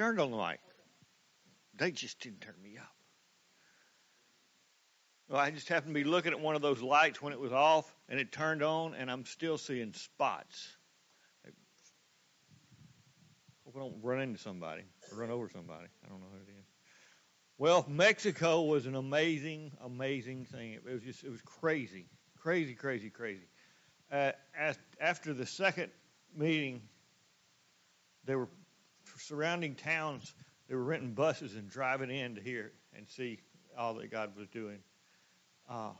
turned on the light. They just didn't turn me up. Well, I just happened to be looking at one of those lights when it was off, and it turned on, and I'm still seeing spots. Hope I don't run into somebody or run over somebody. I don't know who it is. Well, Mexico was an amazing, amazing thing. It was just, it was crazy, crazy, crazy, crazy. Uh, after the second meeting, they were surrounding towns. They were renting buses and driving in to hear and see all that God was doing. Uh,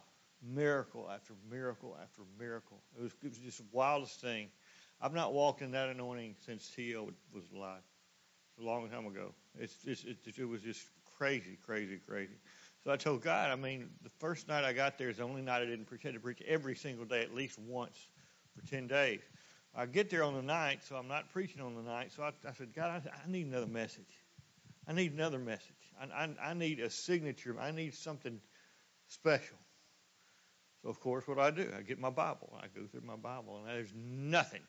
miracle after miracle after miracle. It was, it was just the wildest thing. I've not walked in that anointing since T.O. was alive. It's a long time ago. It's just, it, it was just crazy, crazy, crazy. So I told God, I mean, the first night I got there is the only night I didn't pretend to preach every single day, at least once for 10 days. I get there on the night, so I'm not preaching on the night. So I, I said, God, I, I, need another message. I need another message. I, I, I need a signature. I need something special. So, of course, what I do, I get my Bible. I go through my Bible, and there's nothing.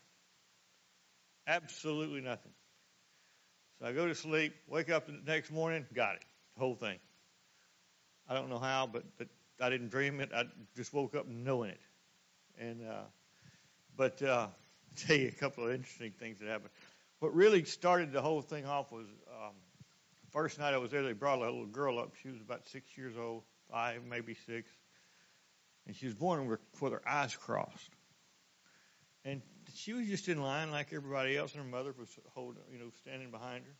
Absolutely nothing. So I go to sleep, wake up the next morning, got it. The whole thing. I don't know how, but, but I didn't dream it. I just woke up knowing it. And, uh, but, uh, Tell you a couple of interesting things that happened. What really started the whole thing off was um, first night I was there, they brought a little girl up. She was about six years old, five, maybe six. And she was born with, with her eyes crossed. And she was just in line like everybody else, and her mother was holding, you know, standing behind her.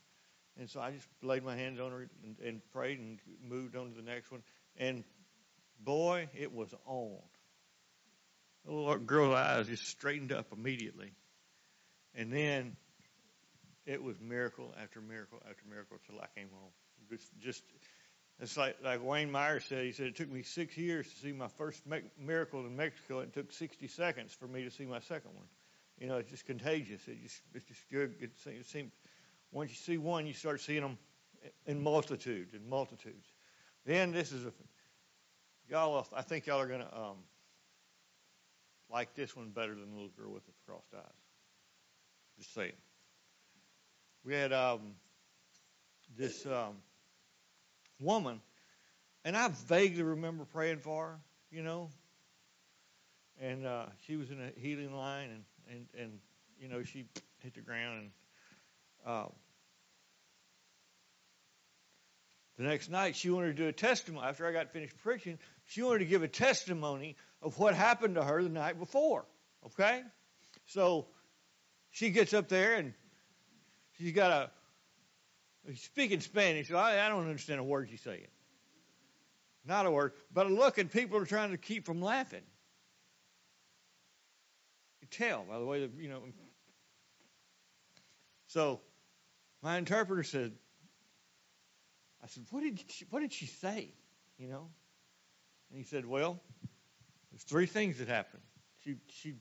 And so I just laid my hands on her and, and prayed and moved on to the next one. And boy, it was on. The little girl's eyes just straightened up immediately. And then it was miracle after miracle after miracle till I came home. Just, just it's like like Wayne Myers said. He said it took me six years to see my first me- miracle in Mexico. And it took 60 seconds for me to see my second one. You know, it's just contagious. It just it's just good. It, it seems once you see one, you start seeing them in multitudes and multitudes. Then this is a y'all. I think y'all are gonna um, like this one better than the little girl with the crossed eyes. Just saying. We had um, this um, woman, and I vaguely remember praying for her, you know. And uh, she was in a healing line, and, and, and you know she hit the ground, and uh, the next night she wanted to do a testimony. After I got finished preaching, she wanted to give a testimony of what happened to her the night before. Okay? So she gets up there and she's got a speaking Spanish. So I, I don't understand a word she's saying. Not a word, but a look, and people are trying to keep from laughing. You tell by the way you know. So my interpreter said, "I said, what did she, what did she say?" You know, and he said, "Well, there's three things that happened. She she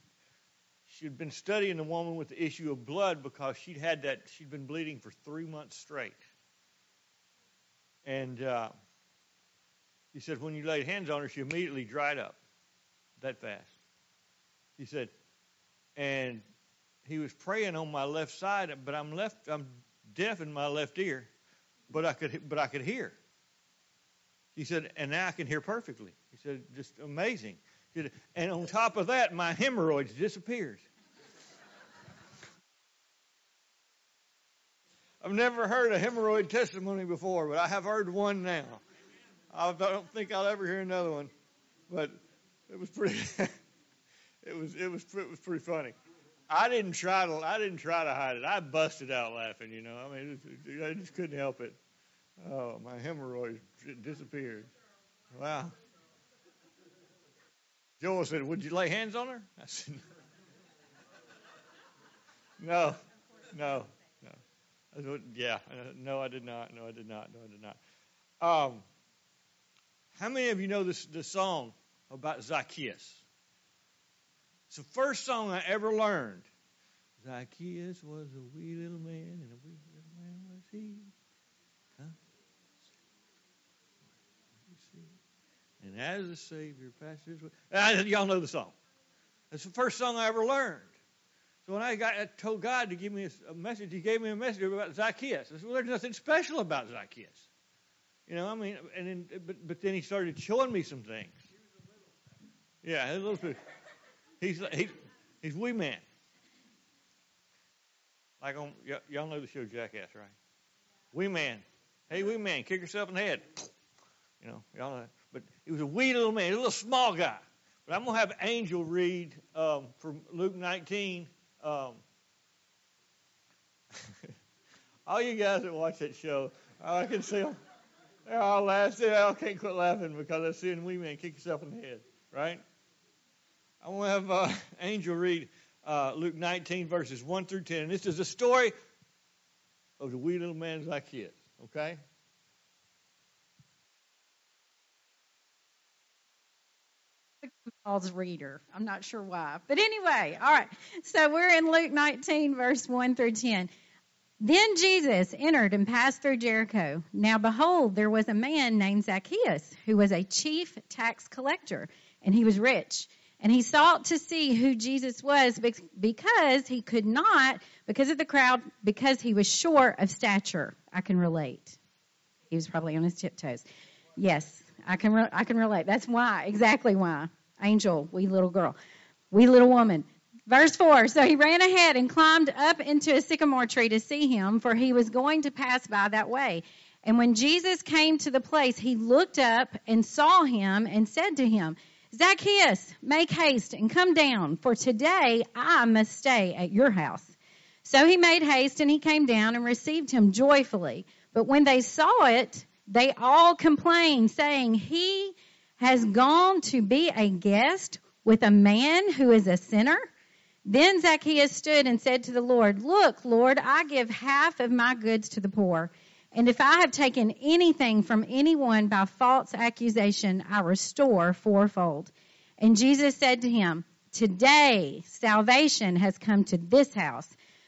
she had been studying the woman with the issue of blood because she'd had that she'd been bleeding for three months straight. And uh, he said when you laid hands on her, she immediately dried up that fast. He said, and he was praying on my left side, but I'm left I'm deaf in my left ear, but I could but I could hear. He said, and now I can hear perfectly. He said, just amazing. Said, And on top of that, my hemorrhoids disappeared. I've never heard a hemorrhoid testimony before, but I have heard one now. I don't think I'll ever hear another one, but it was pretty. it was it was it was pretty funny. I didn't try to I didn't try to hide it. I busted out laughing. You know, I mean, I just couldn't help it. Oh, my hemorrhoids disappeared. Wow. Joel said, Would you lay hands on her? I said, No, no, no. Said, yeah, no, I did not. No, I did not. No, I did not. Um, how many of you know this, this song about Zacchaeus? It's the first song I ever learned. Zacchaeus was a wee little man, and a wee little man was he. And as the Savior passed his way. Ah, y'all know the song. It's the first song I ever learned. So when I got I told God to give me a, a message, He gave me a message about Zacchaeus. I said, well, there's nothing special about Zacchaeus. You know, I mean, and then, but but then He started showing me some things. Yeah, a little bit. He's he's he's wee man. Like on y'all know the show Jackass, right? Wee man. Hey, wee man, kick yourself in the head. You know, y'all know. That. But he was a wee little man, a little small guy. But I'm gonna have Angel read um, from Luke 19. Um, all you guys that watch that show, I can see them. They're all laughing. I can't quit laughing because I'm seeing wee man kick yourself in the head, right? I'm going to have uh, Angel read uh, Luke 19, verses 1 through 10. And this is a story of the wee little man Zacchaeus, okay? Paul's reader. I'm not sure why. But anyway, all right. So we're in Luke 19, verse 1 through 10. Then Jesus entered and passed through Jericho. Now behold, there was a man named Zacchaeus who was a chief tax collector, and he was rich. And he sought to see who Jesus was because he could not, because of the crowd, because he was short of stature. I can relate. He was probably on his tiptoes. Yes, I can. Re- I can relate. That's why. Exactly why. Angel, wee little girl, wee little woman. Verse 4 So he ran ahead and climbed up into a sycamore tree to see him, for he was going to pass by that way. And when Jesus came to the place, he looked up and saw him and said to him, Zacchaeus, make haste and come down, for today I must stay at your house. So he made haste and he came down and received him joyfully. But when they saw it, they all complained, saying, He has gone to be a guest with a man who is a sinner. Then Zacchaeus stood and said to the Lord, Look, Lord, I give half of my goods to the poor. And if I have taken anything from anyone by false accusation, I restore fourfold. And Jesus said to him, Today salvation has come to this house,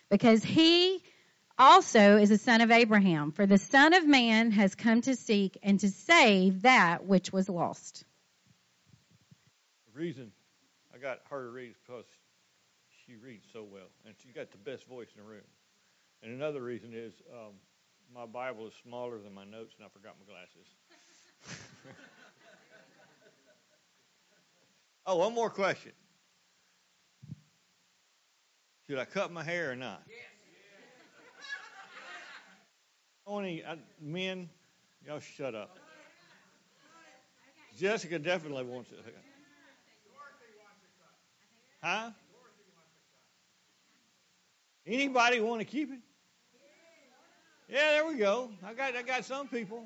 because he also is a son of Abraham. For the Son of Man has come to seek and to save that which was lost. The reason I got her to read is because she reads so well, and she's got the best voice in the room. And another reason is um, my Bible is smaller than my notes, and I forgot my glasses. oh, one more question. Should I cut my hair or not? Yes. Only uh, men, y'all shut up. Jessica definitely wants it. Huh? Anybody want to keep it? Yeah, there we go. I got I got some people.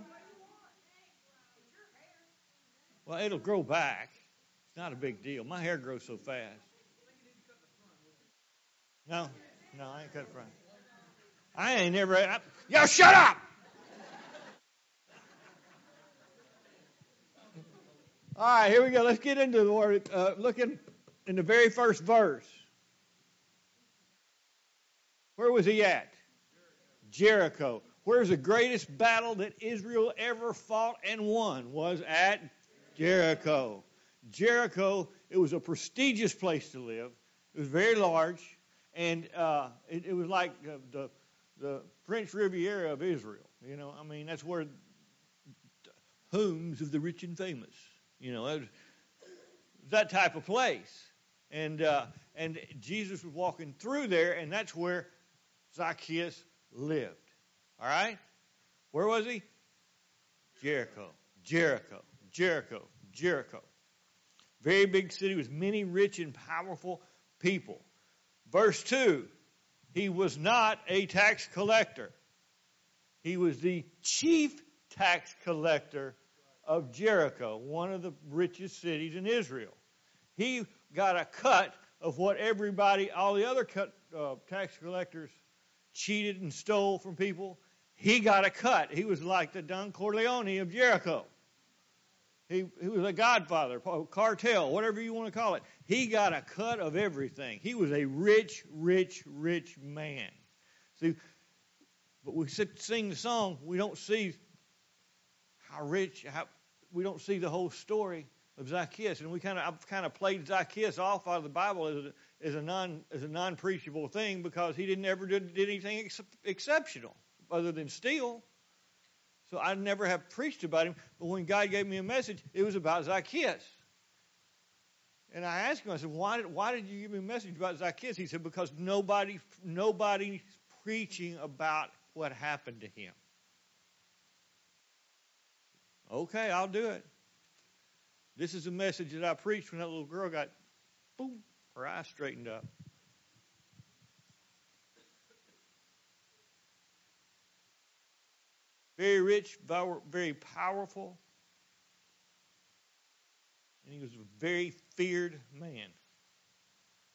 Well, it'll grow back. It's not a big deal. My hair grows so fast. No, no, I ain't cut front. I ain't never. I, y'all shut up. All right, here we go. Let's get into the word. Uh, looking in the very first verse. Where was he at? Jericho. Where's the greatest battle that Israel ever fought and won? Was at Jericho. Jericho, it was a prestigious place to live. It was very large, and uh, it, it, was like the the French Riviera of Israel. You know, I mean, that's where homes of the rich and famous. You know, that, that type of place. And uh, and Jesus was walking through there, and that's where Zacchaeus lived. All right? Where was he? Jericho. Jericho. Jericho. Jericho. Very big city with many rich and powerful people. Verse 2 He was not a tax collector, he was the chief tax collector of Jericho, one of the richest cities in Israel. He got a cut of what everybody, all the other cut, uh, tax collectors cheated and stole from people. He got a cut. He was like the Don Corleone of Jericho. He, he was a godfather, cartel, whatever you want to call it. He got a cut of everything. He was a rich, rich, rich man. See, but we sing the song, we don't see how rich, how, we don't see the whole story of Zacchaeus, and we kind of I've kind of played Zacchaeus off out of the Bible as as a non as a non preachable thing because he didn't ever did, did anything ex- exceptional other than steal. So I never have preached about him. But when God gave me a message, it was about Zacchaeus. And I asked him, I said, why did, why did you give me a message about Zacchaeus? He said, because nobody nobody's preaching about what happened to him. Okay, I'll do it. This is a message that I preached when that little girl got, boom, her eye straightened up. Very rich, very powerful. And he was a very feared man.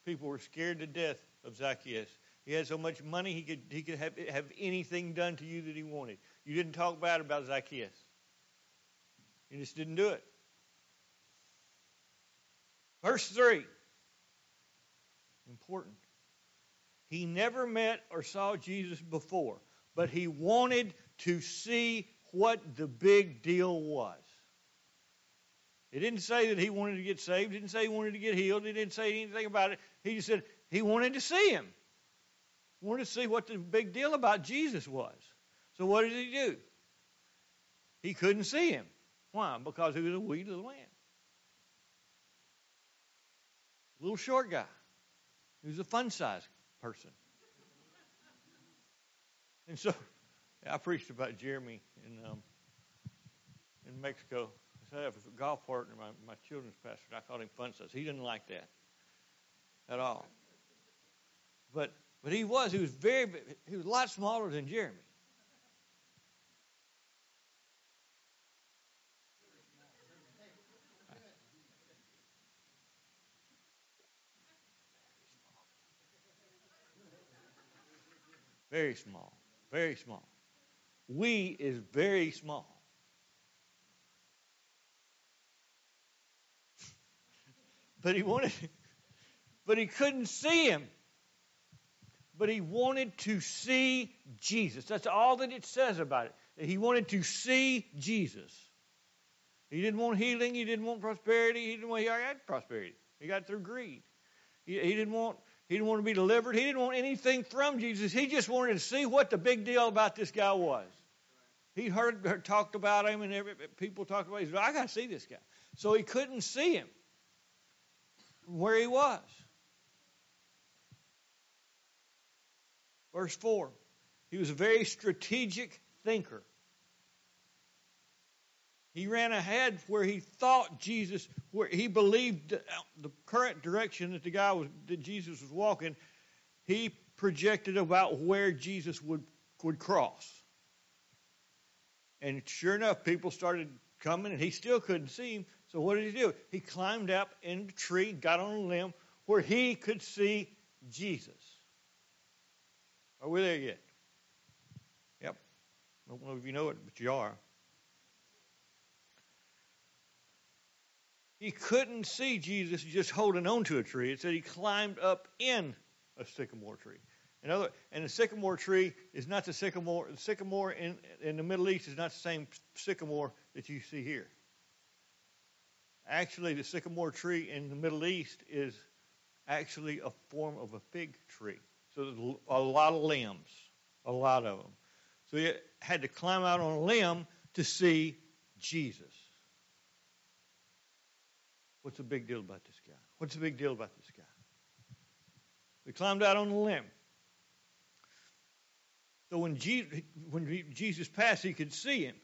People were scared to death of Zacchaeus. He had so much money he could he could have have anything done to you that he wanted. You didn't talk bad about Zacchaeus. You just didn't do it. Verse 3. Important. He never met or saw Jesus before, but he wanted to see what the big deal was. It didn't say that he wanted to get saved. It didn't say he wanted to get healed. It didn't say anything about it. He just said he wanted to see him. He wanted to see what the big deal about Jesus was. So what did he do? He couldn't see him. Why? Because he was a wee little man. Little short guy. He was a fun sized person. And so I preached about Jeremy in um, in Mexico. I have a golf partner, my, my children's pastor. I called him fun size. He didn't like that at all. But but he was. He was very. He was a lot smaller than Jeremy. Very small. Very small. We is very small. but he wanted but he couldn't see him. But he wanted to see Jesus. That's all that it says about it. He wanted to see Jesus. He didn't want healing. He didn't want prosperity. He didn't want. He already had prosperity. He got through greed. He, he didn't want he didn't want to be delivered. He didn't want anything from Jesus. He just wanted to see what the big deal about this guy was. He heard, heard talked about him, and every, people talked about him. He said, I got to see this guy. So he couldn't see him where he was. Verse 4 He was a very strategic thinker. He ran ahead where he thought Jesus, where he believed the current direction that the guy was, that Jesus was walking. He projected about where Jesus would would cross. And sure enough, people started coming, and he still couldn't see him. So what did he do? He climbed up in the tree, got on a limb where he could see Jesus. Are we there yet? Yep. I don't know if you know it, but you are. He couldn't see Jesus just holding on to a tree. It said he climbed up in a sycamore tree. And the sycamore tree is not the sycamore. The sycamore in, in the Middle East is not the same sycamore that you see here. Actually, the sycamore tree in the Middle East is actually a form of a fig tree. So there's a lot of limbs, a lot of them. So he had to climb out on a limb to see Jesus. What's the big deal about this guy? What's the big deal about this guy? We climbed out on the limb. So when Jesus, when Jesus passed, he could see him.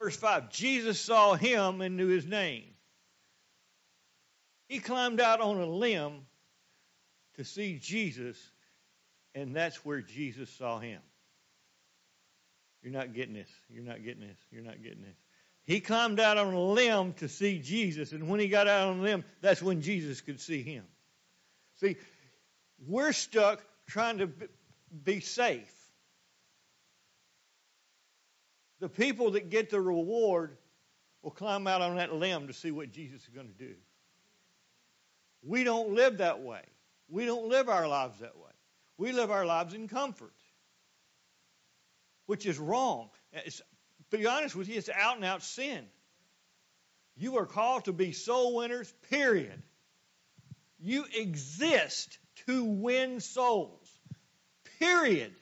Verse 5 Jesus saw him and knew his name. He climbed out on a limb to see Jesus, and that's where Jesus saw him. You're not getting this. You're not getting this. You're not getting this. He climbed out on a limb to see Jesus, and when he got out on a limb, that's when Jesus could see him. See, we're stuck trying to be safe. The people that get the reward will climb out on that limb to see what Jesus is going to do. We don't live that way. We don't live our lives that way. We live our lives in comfort, which is wrong. It's be honest with you, it's out and out sin. You are called to be soul winners, period. You exist to win souls. Period.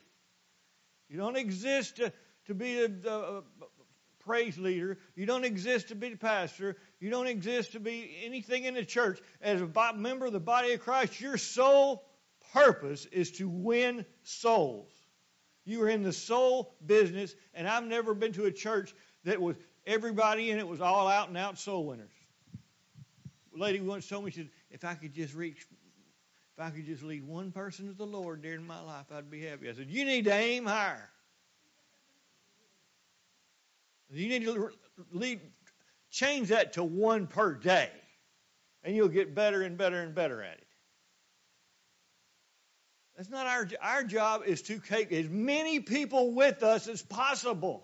You don't exist to, to be a, a praise leader. You don't exist to be the pastor. You don't exist to be anything in the church. As a member of the body of Christ, your sole purpose is to win souls. You were in the soul business, and I've never been to a church that was everybody in it was all out and out soul winners. A lady once told me, she said, if I could just reach, if I could just lead one person to the Lord during my life, I'd be happy. I said, you need to aim higher. You need to lead, change that to one per day, and you'll get better and better and better at it. That's not our our job is to take as many people with us as possible.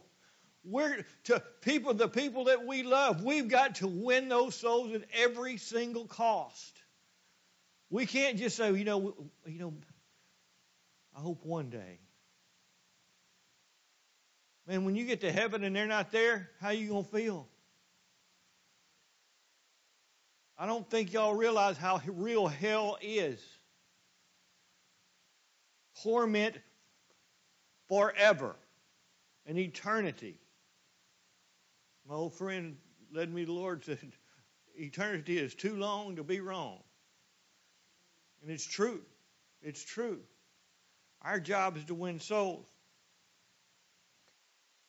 We're to people the people that we love. We've got to win those souls at every single cost. We can't just say, you know, you know, I hope one day. Man, when you get to heaven and they're not there, how you to feel? I don't think y'all realize how real hell is torment forever, an eternity. My old friend led me to the Lord said, eternity is too long to be wrong. And it's true. It's true. Our job is to win souls.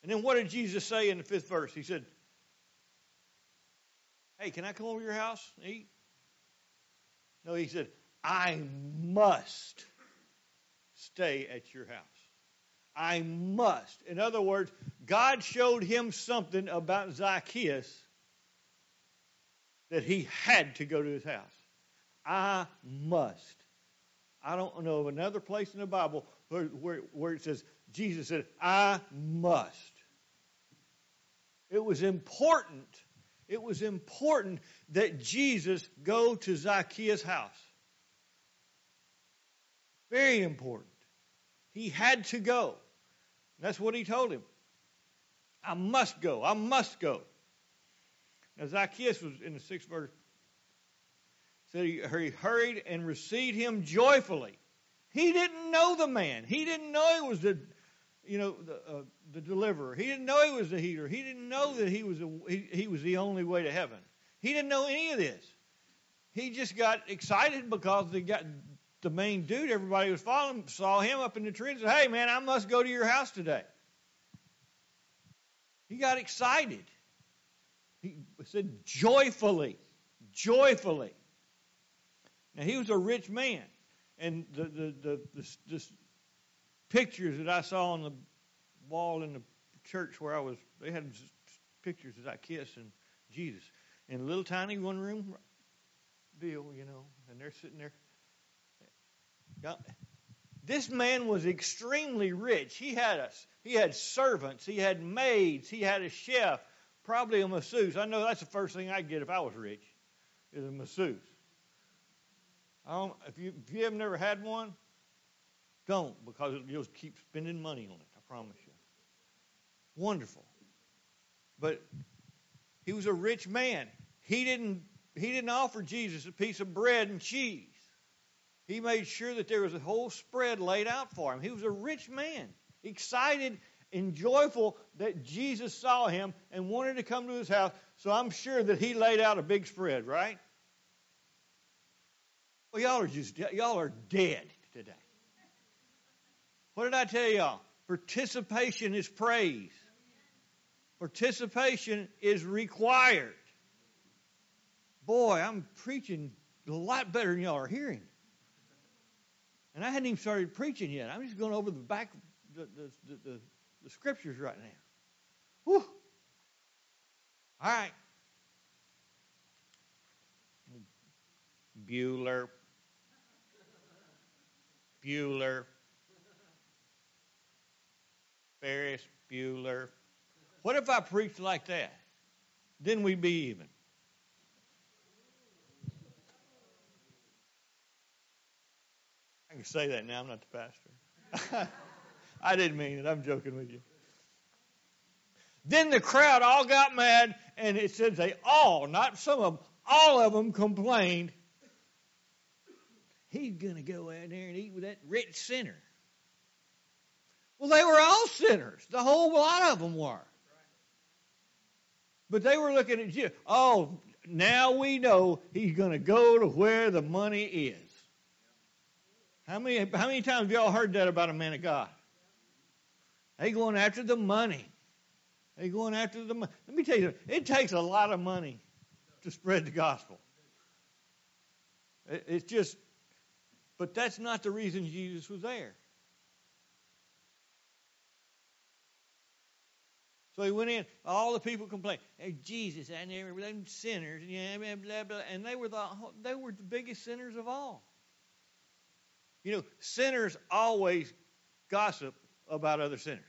And then what did Jesus say in the fifth verse? He said, Hey, can I come over to your house and eat? No, he said, I must stay at your house. I must. In other words, God showed him something about Zacchaeus that he had to go to his house. I must. I don't know of another place in the Bible where, where, where it says, Jesus said, I must. It was important. It was important that Jesus go to Zacchaeus' house. Very important. He had to go. That's what he told him. I must go. I must go. Now Zacchaeus was in the sixth verse. Said he, he hurried and received him joyfully. He didn't know the man. He didn't know he was the, you know, the, uh, the deliverer. He didn't know he was the healer. He didn't know that he was a, he, he was the only way to heaven. He didn't know any of this. He just got excited because they got the main dude everybody was following saw him up in the tree and said, Hey, man, I must go to your house today. He got excited. He said, joyfully, joyfully. Now, he was a rich man. And the, the, the, the, the pictures that I saw on the wall in the church where I was, they had pictures of Zacchaeus and Jesus in a little tiny one room deal, you know, and they're sitting there this man was extremely rich. He had us. He had servants. He had maids. He had a chef, probably a masseuse. I know that's the first thing I'd get if I was rich, is a masseuse. I don't, if you if you have never had one, don't because you'll keep spending money on it. I promise you. Wonderful, but he was a rich man. He didn't he didn't offer Jesus a piece of bread and cheese. He made sure that there was a whole spread laid out for him. He was a rich man, excited and joyful that Jesus saw him and wanted to come to his house. So I'm sure that he laid out a big spread, right? Well, y'all are just y'all are dead today. What did I tell y'all? Participation is praise. Participation is required. Boy, I'm preaching a lot better than y'all are hearing. And I hadn't even started preaching yet. I'm just going over the back, the, the, the, the scriptures right now. Whew. All right. Bueller. Bueller. Ferris Bueller. What if I preached like that? Then we'd be even. I can say that now. I'm not the pastor. I didn't mean it. I'm joking with you. Then the crowd all got mad, and it says they all, not some of them, all of them complained he's going to go out there and eat with that rich sinner. Well, they were all sinners. The whole lot of them were. But they were looking at you. Oh, now we know he's going to go to where the money is. How many, how many times have y'all heard that about a man of God? They going after the money. They going after the money. Let me tell you, it takes a lot of money to spread the gospel. It's just, but that's not the reason Jesus was there. So he went in. All the people complained. Hey, Jesus, I never them sinners, yeah, blah, blah, blah. And they were the they were the biggest sinners of all. You know, sinners always gossip about other sinners.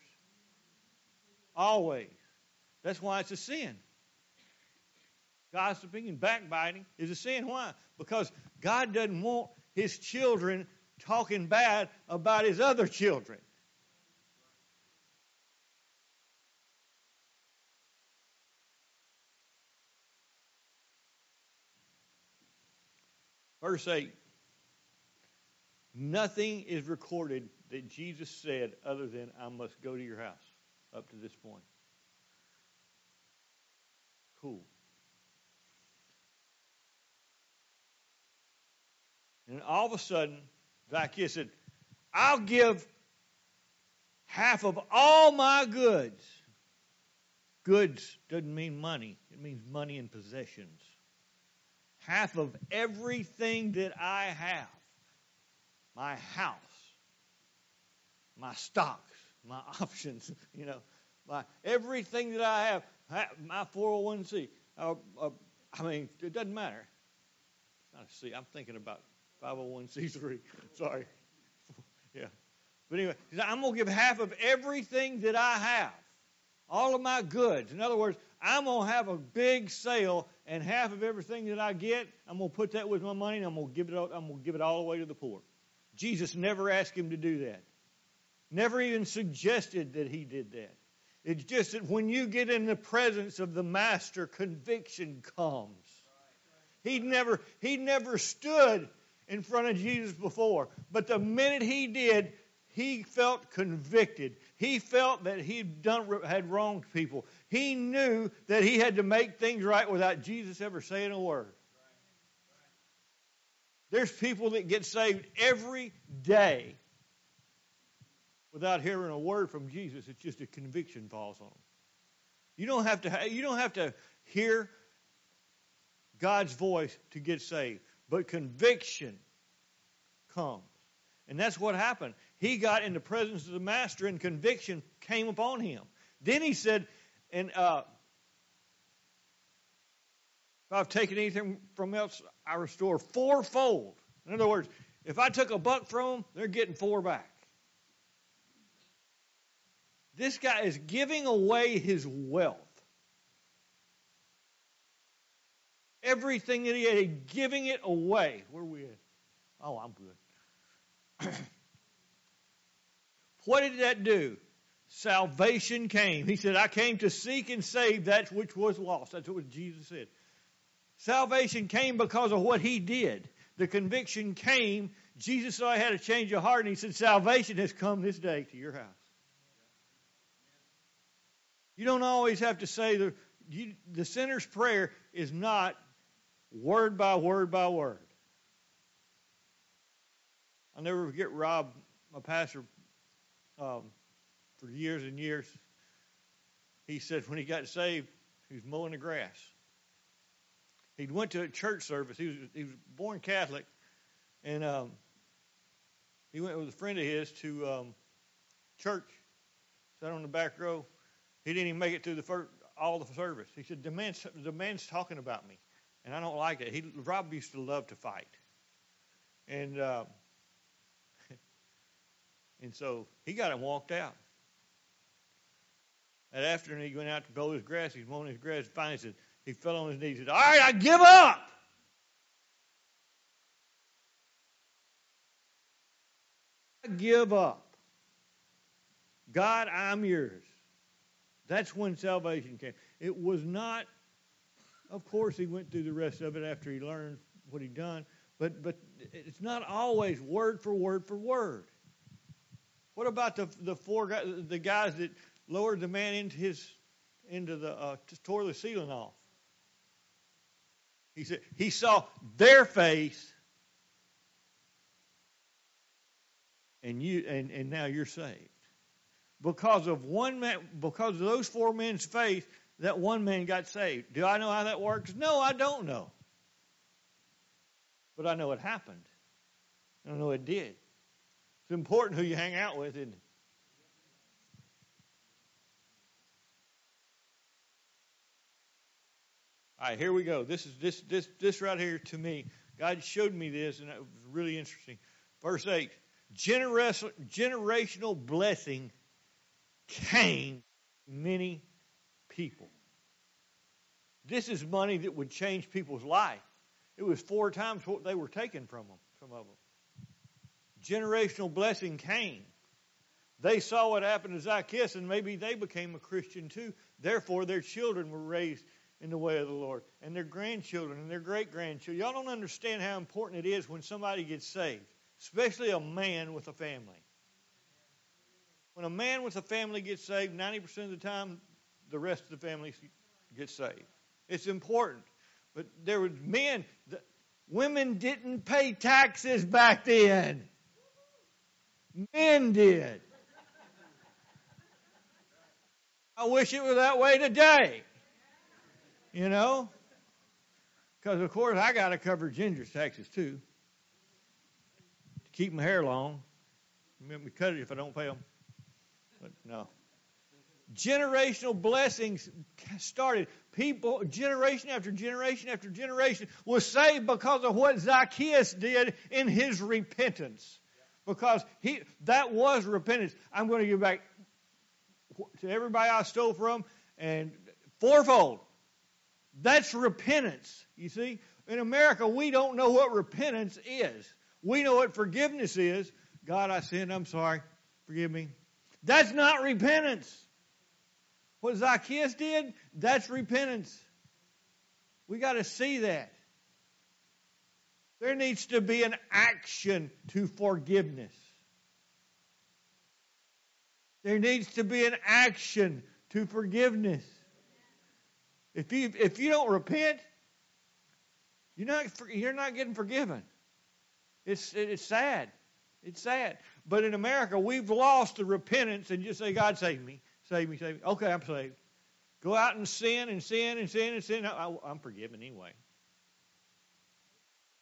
Always. That's why it's a sin. Gossiping and backbiting is a sin. Why? Because God doesn't want his children talking bad about his other children. Verse 8 Nothing is recorded that Jesus said other than, I must go to your house up to this point. Cool. And all of a sudden, Zacchaeus said, I'll give half of all my goods. Goods doesn't mean money, it means money and possessions. Half of everything that I have my house, my stocks, my options, you know, my everything that I have, my 401c. Uh, uh, I mean, it doesn't matter. See, I'm thinking about 501c3. Sorry. yeah. But anyway, I'm going to give half of everything that I have, all of my goods. In other words, I'm going to have a big sale, and half of everything that I get, I'm going to put that with my money, and I'm going to give it. I'm going to give it all away to the poor. Jesus never asked him to do that. Never even suggested that he did that. It's just that when you get in the presence of the master, conviction comes. He never he never stood in front of Jesus before, but the minute he did, he felt convicted. He felt that he done had wronged people. He knew that he had to make things right without Jesus ever saying a word. There's people that get saved every day without hearing a word from Jesus. It's just a conviction falls on them. You don't have to. You don't have to hear God's voice to get saved, but conviction comes, and that's what happened. He got in the presence of the Master, and conviction came upon him. Then he said, and uh, if I've taken anything from else, I restore fourfold. In other words, if I took a buck from them, they're getting four back. This guy is giving away his wealth. Everything that he had, giving it away. Where are we at? Oh, I'm good. what did that do? Salvation came. He said, I came to seek and save that which was lost. That's what Jesus said. Salvation came because of what he did. The conviction came. Jesus saw I had a change of heart, and he said, Salvation has come this day to your house. You don't always have to say the, you, the sinner's prayer is not word by word by word. I'll never forget Rob, my pastor, um, for years and years. He said when he got saved, he was mowing the grass he went to a church service. He was he was born Catholic, and um, he went with a friend of his to um, church. Sat on the back row. He didn't even make it through the first all the service. He said, "The man's the man's talking about me, and I don't like it." He Rob used to love to fight, and uh, and so he got and walked out. That afternoon, he went out to mow his grass. He's mowing his grass. Finally, said, he fell on his knees and said, All right, I give up. I give up. God, I'm yours. That's when salvation came. It was not, of course, he went through the rest of it after he learned what he'd done, but, but it's not always word for word for word. What about the the four guys, the guys that lowered the man into his into the uh, tore the ceiling off? He said he saw their face, and you and, and now you're saved because of one man because of those four men's faith. That one man got saved. Do I know how that works? No, I don't know. But I know it happened. I know it did. It's important who you hang out with, isn't it? All right, here we go. This is this this this right here to me. God showed me this, and it was really interesting. Verse eight: Generation, generational blessing came many people. This is money that would change people's life. It was four times what they were taking from them. Some of them. Generational blessing came. They saw what happened to Zacchaeus, and maybe they became a Christian too. Therefore, their children were raised in the way of the Lord, and their grandchildren and their great grandchildren. Y'all don't understand how important it is when somebody gets saved, especially a man with a family. When a man with a family gets saved, 90% of the time, the rest of the family gets saved. It's important. But there were men, the, women didn't pay taxes back then. Men did. I wish it was that way today. You know? Because, of course, I got to cover Ginger's taxes too. To keep my hair long. Me cut it if I don't pay them. But no. Generational blessings started. People, generation after generation after generation, was saved because of what Zacchaeus did in his repentance. Because he that was repentance. I'm going to give back to everybody I stole from, and fourfold. That's repentance. You see, in America, we don't know what repentance is. We know what forgiveness is. God, I sinned. I'm sorry. Forgive me. That's not repentance. What Zacchaeus did, that's repentance. We got to see that. There needs to be an action to forgiveness. There needs to be an action to forgiveness. If you if you don't repent, you're not you're not getting forgiven. It's it's sad. It's sad. But in America, we've lost the repentance and just say, God save me. Save me, save me. Okay, I'm saved. Go out and sin and sin and sin and sin. I, am forgiven anyway.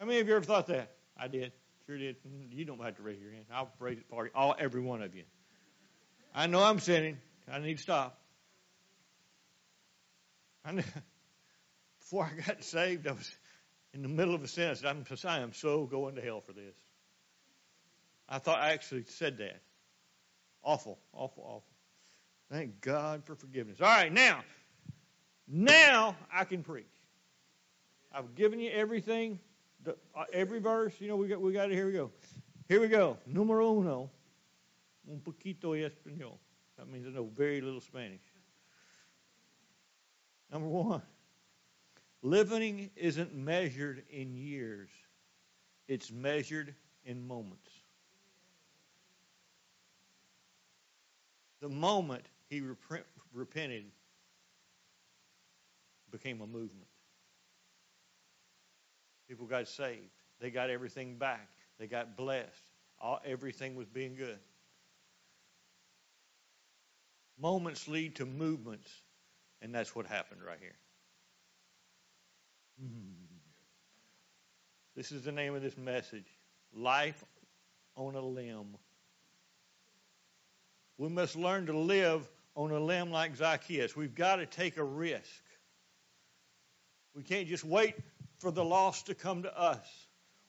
How many of you ever thought that? I did. Sure did. Mm-hmm. You don't have to raise your hand. I'll raise it for you. All, every one of you. I know I'm sinning. I need to stop. I before I got saved, I was in the middle of a sentence. I'm, I am so going to hell for this. I thought I actually said that. Awful, awful, awful. Thank God for forgiveness. All right, now, now I can preach. I've given you everything, uh, every verse. You know, we got we got it. Here we go. Here we go. Numero uno. Un poquito español. That means I know very little Spanish. Number one. Living isn't measured in years. It's measured in moments. The moment he rep- repented, became a movement. People got saved. They got everything back. They got blessed. All, everything was being good. Moments lead to movements, and that's what happened right here. This is the name of this message Life on a Limb. We must learn to live on a limb like Zacchaeus. We've got to take a risk. We can't just wait for the lost to come to us.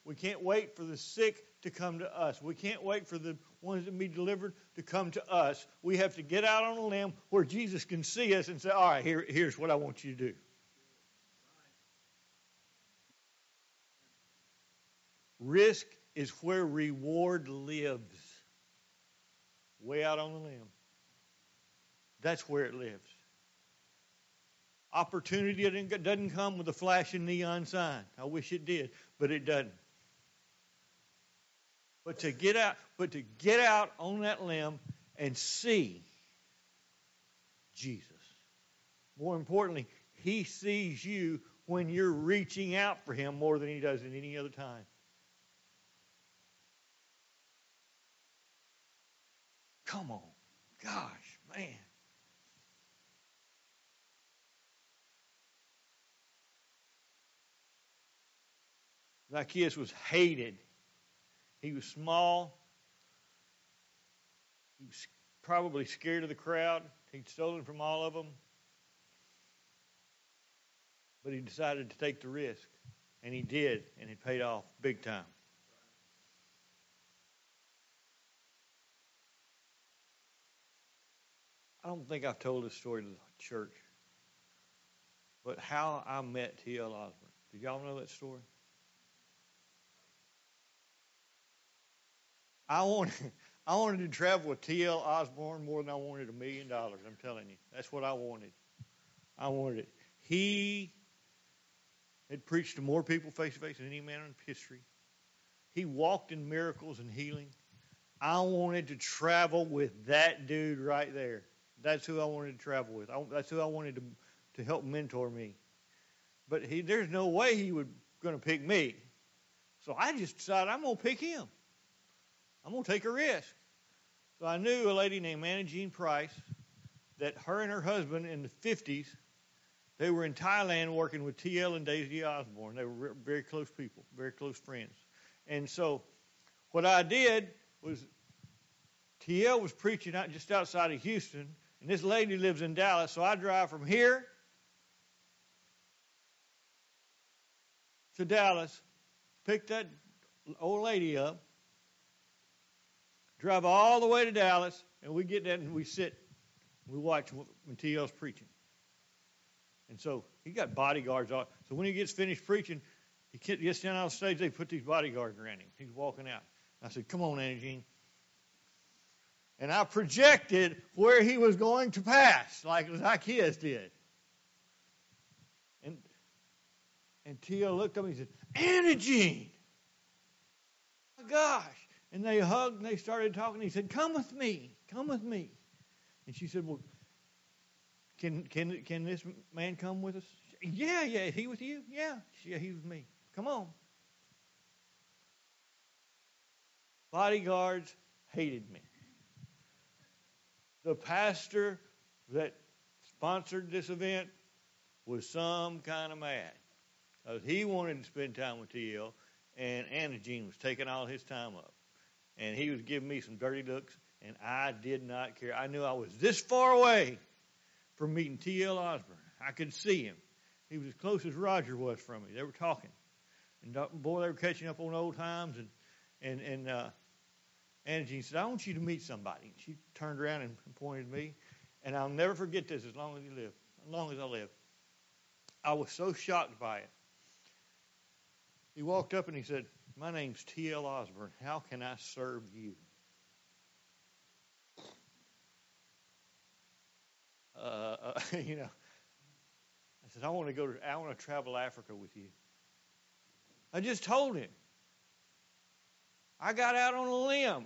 We can't wait for the sick to come to us. We can't wait for the ones to be delivered to come to us. We have to get out on a limb where Jesus can see us and say, All right, here, here's what I want you to do. Risk is where reward lives way out on the limb. That's where it lives. Opportunity doesn't come with a flashing neon sign. I wish it did, but it doesn't. But to get out, but to get out on that limb and see Jesus. More importantly, he sees you when you're reaching out for him more than he does at any other time. Come on. Gosh, man. Zacchaeus was hated. He was small. He was probably scared of the crowd. He'd stolen from all of them. But he decided to take the risk. And he did, and it paid off big time. I don't think I've told this story to the church, but how I met T.L. Osborn. Did y'all know that story? I wanted, I wanted to travel with T.L. Osborn more than I wanted a million dollars. I'm telling you, that's what I wanted. I wanted it. He had preached to more people face to face than any man in history. He walked in miracles and healing. I wanted to travel with that dude right there. That's who I wanted to travel with. I, that's who I wanted to to help mentor me. But he, there's no way he was going to pick me. So I just decided I'm going to pick him. I'm going to take a risk. So I knew a lady named Anna Jean Price that her and her husband in the 50s, they were in Thailand working with T.L. and Daisy Osborn. They were very close people, very close friends. And so what I did was T.L. was preaching out just outside of Houston, and this lady lives in Dallas, so I drive from here to Dallas, pick that old lady up, drive all the way to Dallas, and we get there and we sit, and we watch when T.L.'s preaching. And so he got bodyguards on. So when he gets finished preaching, he gets down on stage. They put these bodyguards around him. He's walking out. I said, "Come on, Annie Jean." And I projected where he was going to pass, like Zacchaeus did. And and T.L. looked at me and said, Anna Jean. Oh my gosh. And they hugged and they started talking. He said, Come with me. Come with me. And she said, Well, can can can this man come with us? Yeah, yeah. He with you? Yeah. Yeah, he with me. Come on. Bodyguards hated me the pastor that sponsored this event was some kind of mad. Because he wanted to spend time with TL, and Anna Jean was taking all his time up. And he was giving me some dirty looks, and I did not care. I knew I was this far away from meeting T.L. Osborn. I could see him. He was as close as Roger was from me. They were talking. And boy, they were catching up on old times. And, and, and uh, Anna Jean said, I want you to meet somebody. And She turned around and pointed me. And I'll never forget this as long as you live, as long as I live. I was so shocked by it. He walked up and he said, My name's T.L. Osborn. How can I serve you? Uh, uh, you know, I said, I want to go to, I want to travel Africa with you. I just told him. I got out on a limb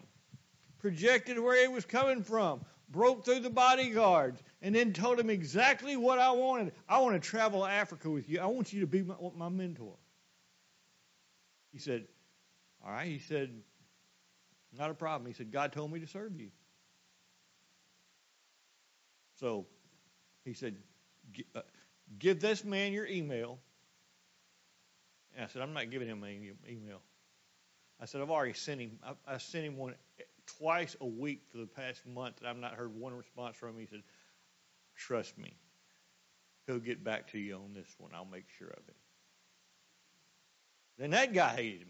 projected where he was coming from, broke through the bodyguards, and then told him exactly what I wanted. I want to travel Africa with you. I want you to be my, my mentor. He said, All right. He said, Not a problem. He said, God told me to serve you. So he said, uh, Give this man your email. And I said, I'm not giving him my email. I said, I've already sent him. I, I sent him one twice a week for the past month, and I've not heard one response from him. He said, Trust me, he'll get back to you on this one. I'll make sure of it. Then that guy hated me.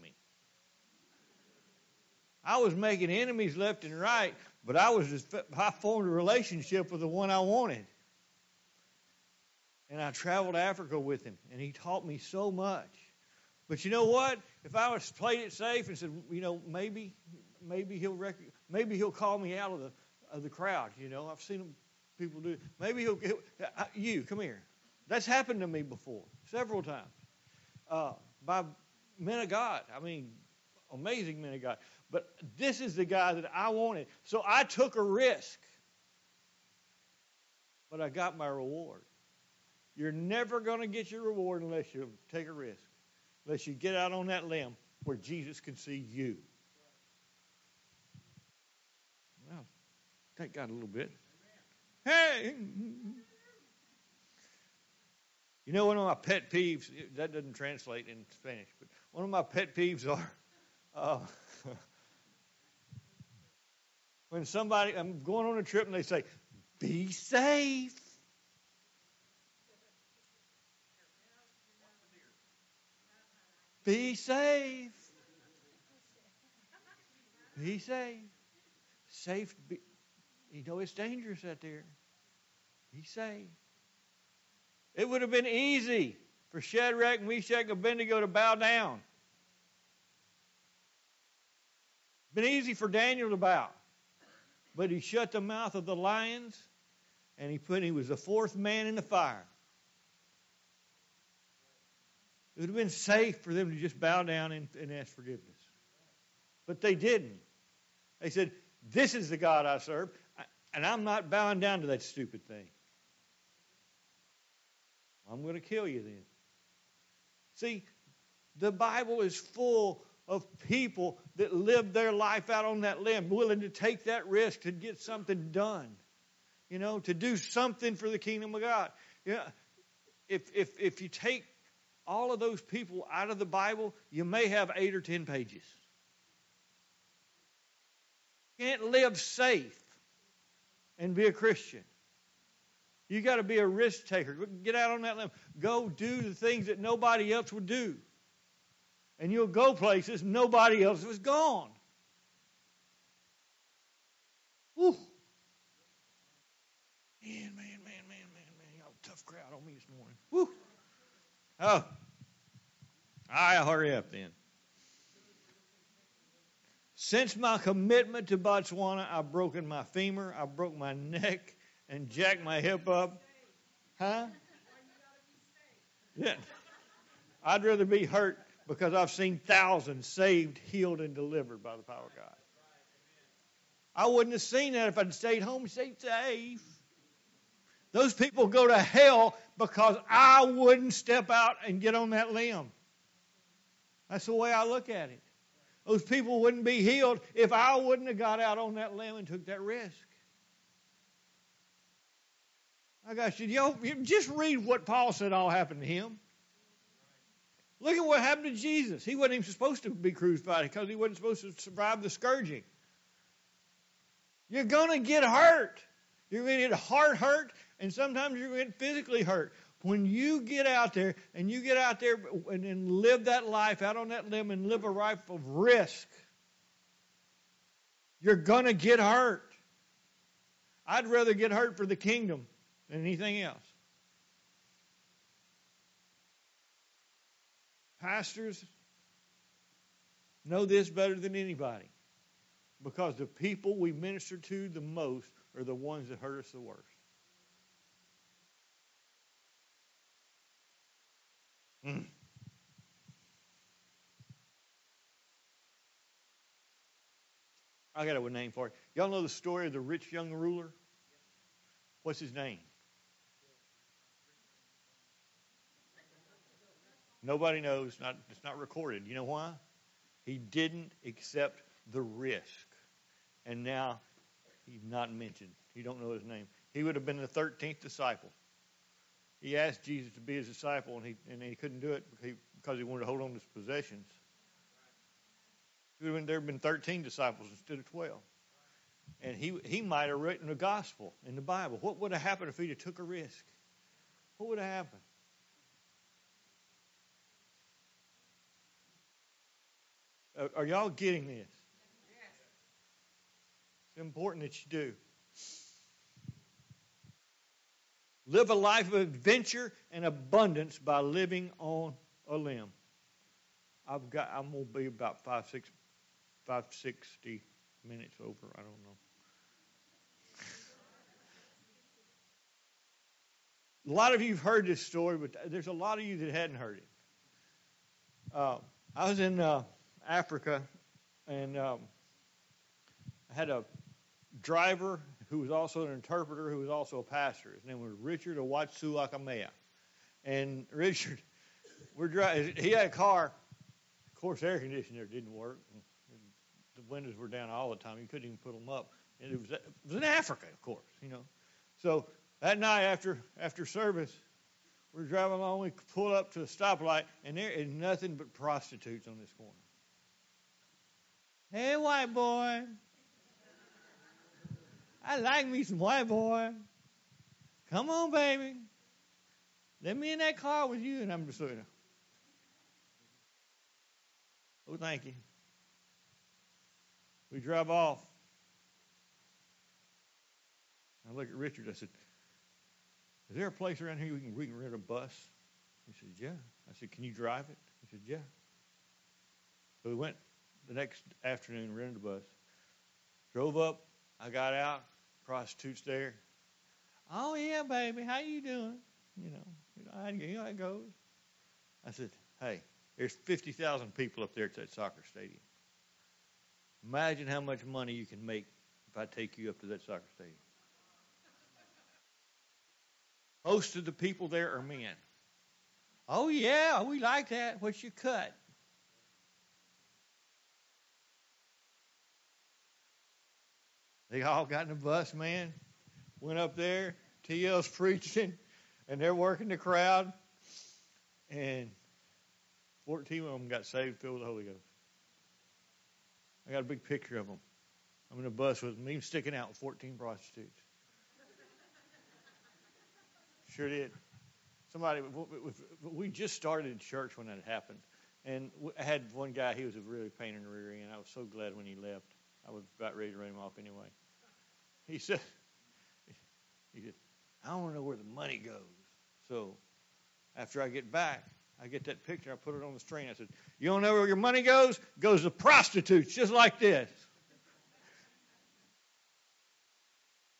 I was making enemies left and right, but I was just, I formed a relationship with the one I wanted. And I traveled Africa with him, and he taught me so much. But you know what? If I was played it safe and said, you know, maybe maybe he'll rec- maybe he'll call me out of the of the crowd. You know, I've seen people do. Maybe he'll, he'll you come here. That's happened to me before several times uh, by men of God. I mean, amazing men of God. But this is the guy that I wanted. So I took a risk. But I got my reward. You're never going to get your reward unless you take a risk, unless you get out on that limb where Jesus can see you. Well, thank God a little bit. Hey! You know, one of my pet peeves, that doesn't translate in Spanish, but one of my pet peeves are uh, when somebody, I'm going on a trip and they say, be safe. Be safe. Be safe. Safe. Be, you know it's dangerous out there. Be safe. It would have been easy for Shadrach, Meshach, and Abednego to bow down. Been easy for Daniel to bow. But he shut the mouth of the lions and he put he was the fourth man in the fire. It would have been safe for them to just bow down and, and ask forgiveness. But they didn't. They said, This is the God I serve, and I'm not bowing down to that stupid thing. I'm going to kill you then. See, the Bible is full of people that live their life out on that limb, willing to take that risk to get something done. You know, to do something for the kingdom of God. Yeah. If if if you take all of those people out of the Bible, you may have eight or ten pages. You can't live safe and be a Christian. You got to be a risk taker. Get out on that limb. Go do the things that nobody else would do. And you'll go places nobody else has gone. Whew. Man, man, man, man, man, man. Y'all tough crowd on me this morning. Whew. Oh. I hurry up then. Since my commitment to Botswana, I've broken my femur, I broke my neck, and jacked my hip up. Huh? Yeah. I'd rather be hurt because I've seen thousands saved, healed, and delivered by the power of God. I wouldn't have seen that if I'd stayed home and stayed safe. Those people go to hell because I wouldn't step out and get on that limb. That's the way I look at it. Those people wouldn't be healed if I wouldn't have got out on that limb and took that risk. I got you. Yo, just read what Paul said all happened to him. Look at what happened to Jesus. He wasn't even supposed to be crucified because he wasn't supposed to survive the scourging. You're going to get hurt. You're going to get heart hurt, and sometimes you're going to get physically hurt. When you get out there and you get out there and, and live that life out on that limb and live a life of risk, you're going to get hurt. I'd rather get hurt for the kingdom than anything else. Pastors know this better than anybody because the people we minister to the most are the ones that hurt us the worst. Mm. I got a name for it. Y'all know the story of the rich young ruler? What's his name? Nobody knows. Not, it's not recorded. You know why? He didn't accept the risk. And now he's not mentioned. You don't know his name. He would have been the 13th disciple. He asked Jesus to be his disciple, and he, and he couldn't do it because he wanted to hold on to his possessions. There have been 13 disciples instead of 12. And he, he might have written the gospel in the Bible. What would have happened if he'd have took a risk? What would have happened? Are y'all getting this? It's important that you do. Live a life of adventure and abundance by living on a limb. I've got. I'm gonna be about five six, five sixty minutes over. I don't know. a lot of you have heard this story, but there's a lot of you that hadn't heard it. Uh, I was in uh, Africa, and um, I had a driver who was also an interpreter who was also a pastor. His name was Richard Owatsu Akamea. And Richard, we're driving. He had a car. Of course, air conditioner didn't work. The windows were down all the time. You couldn't even put them up. And it was it was in Africa, of course, you know. So that night after after service, we're driving along. We pull up to a stoplight, and there is nothing but prostitutes on this corner. Hey, white boy. I like me some white boy. Come on, baby. Let me in that car with you. And I'm just looking. Oh, thank you. We drive off. I look at Richard. I said, Is there a place around here we can, we can rent a bus? He said, Yeah. I said, Can you drive it? He said, Yeah. So we went the next afternoon, rented a bus, drove up. I got out, prostitutes there. Oh yeah, baby, how you doing? You know, you know, how, you how it goes. I said, hey, there's 50,000 people up there at that soccer stadium. Imagine how much money you can make if I take you up to that soccer stadium. Most of the people there are men. Oh yeah, we like that. What's your cut? They all got in the bus, man. Went up there. TL's preaching, and they're working the crowd. And 14 of them got saved, filled with the Holy Ghost. I got a big picture of them. I'm in a bus with me sticking out with 14 prostitutes. Sure did. Somebody, we just started church when that happened. And I had one guy, he was a really pain in the rear end. I was so glad when he left. I was about ready to run him off anyway. He said, he said, I to know where the money goes. So after I get back, I get that picture, I put it on the screen. I said, You don't know where your money goes? Goes to prostitutes, just like this.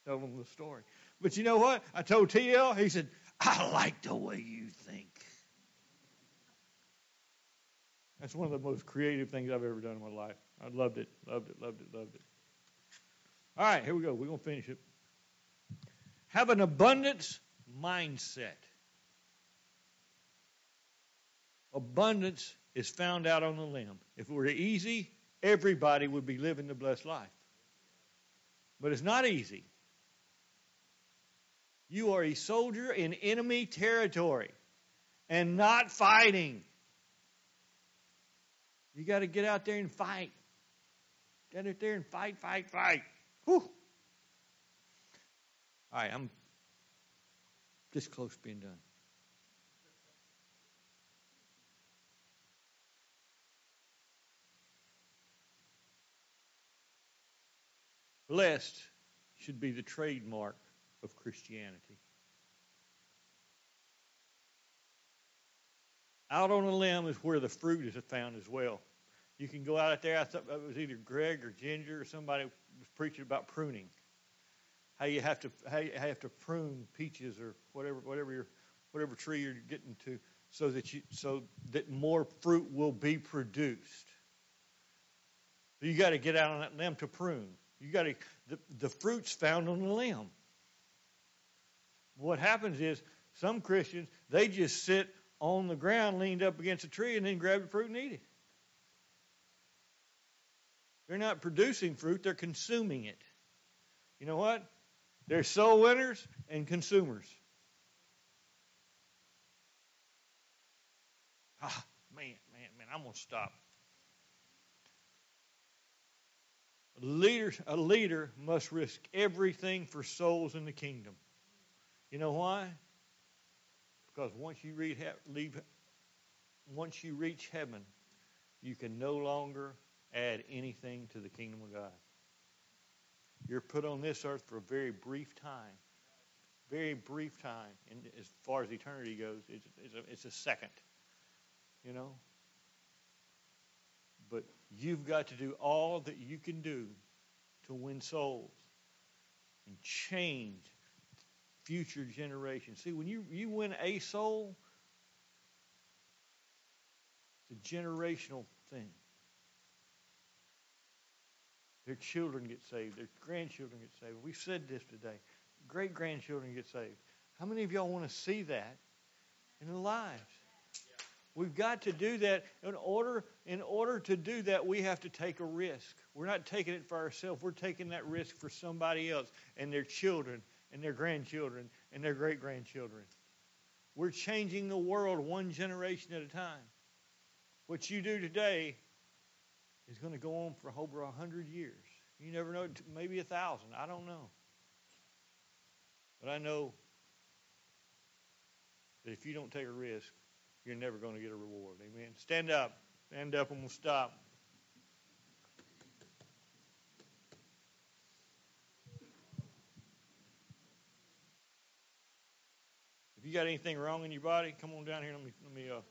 Tell them the story. But you know what? I told TL, he said, I like the way you think. That's one of the most creative things I've ever done in my life. I loved it, loved it, loved it, loved it. All right, here we go. We're going to finish it. Have an abundance mindset. Abundance is found out on the limb. If it were easy, everybody would be living the blessed life. But it's not easy. You are a soldier in enemy territory and not fighting. You got to get out there and fight. Get out there and fight, fight, fight. Whew. All right, I'm this close to being done. Blessed should be the trademark of Christianity. Out on a limb is where the fruit is found as well. You can go out there. I thought it was either Greg or Ginger or somebody preaching about pruning how you have to how you have to prune peaches or whatever whatever your whatever tree you're getting to so that you so that more fruit will be produced. You got to get out on that limb to prune. You got to the, the fruit's found on the limb. What happens is some Christians they just sit on the ground leaned up against a tree and then grab the fruit and eat it. They're not producing fruit, they're consuming it. You know what? They're soul winners and consumers. Ah, man, man, man, I'm going to stop. A leader, a leader must risk everything for souls in the kingdom. You know why? Because once you read, leave, once you reach heaven, you can no longer add anything to the kingdom of God. You're put on this earth for a very brief time. Very brief time. And as far as eternity goes, it's, it's, a, it's a second. You know? But you've got to do all that you can do to win souls and change future generations. See, when you, you win a soul, it's a generational thing. Their children get saved. Their grandchildren get saved. We said this today. Great grandchildren get saved. How many of y'all want to see that in their lives? We've got to do that. In order, in order to do that, we have to take a risk. We're not taking it for ourselves. We're taking that risk for somebody else and their children and their grandchildren and their great grandchildren. We're changing the world one generation at a time. What you do today is going to go on for over a hundred years. You never know, maybe a thousand. I don't know. But I know that if you don't take a risk, you're never going to get a reward. Amen. Stand up. Stand up and we'll stop. If you got anything wrong in your body, come on down here. Let me let me uh,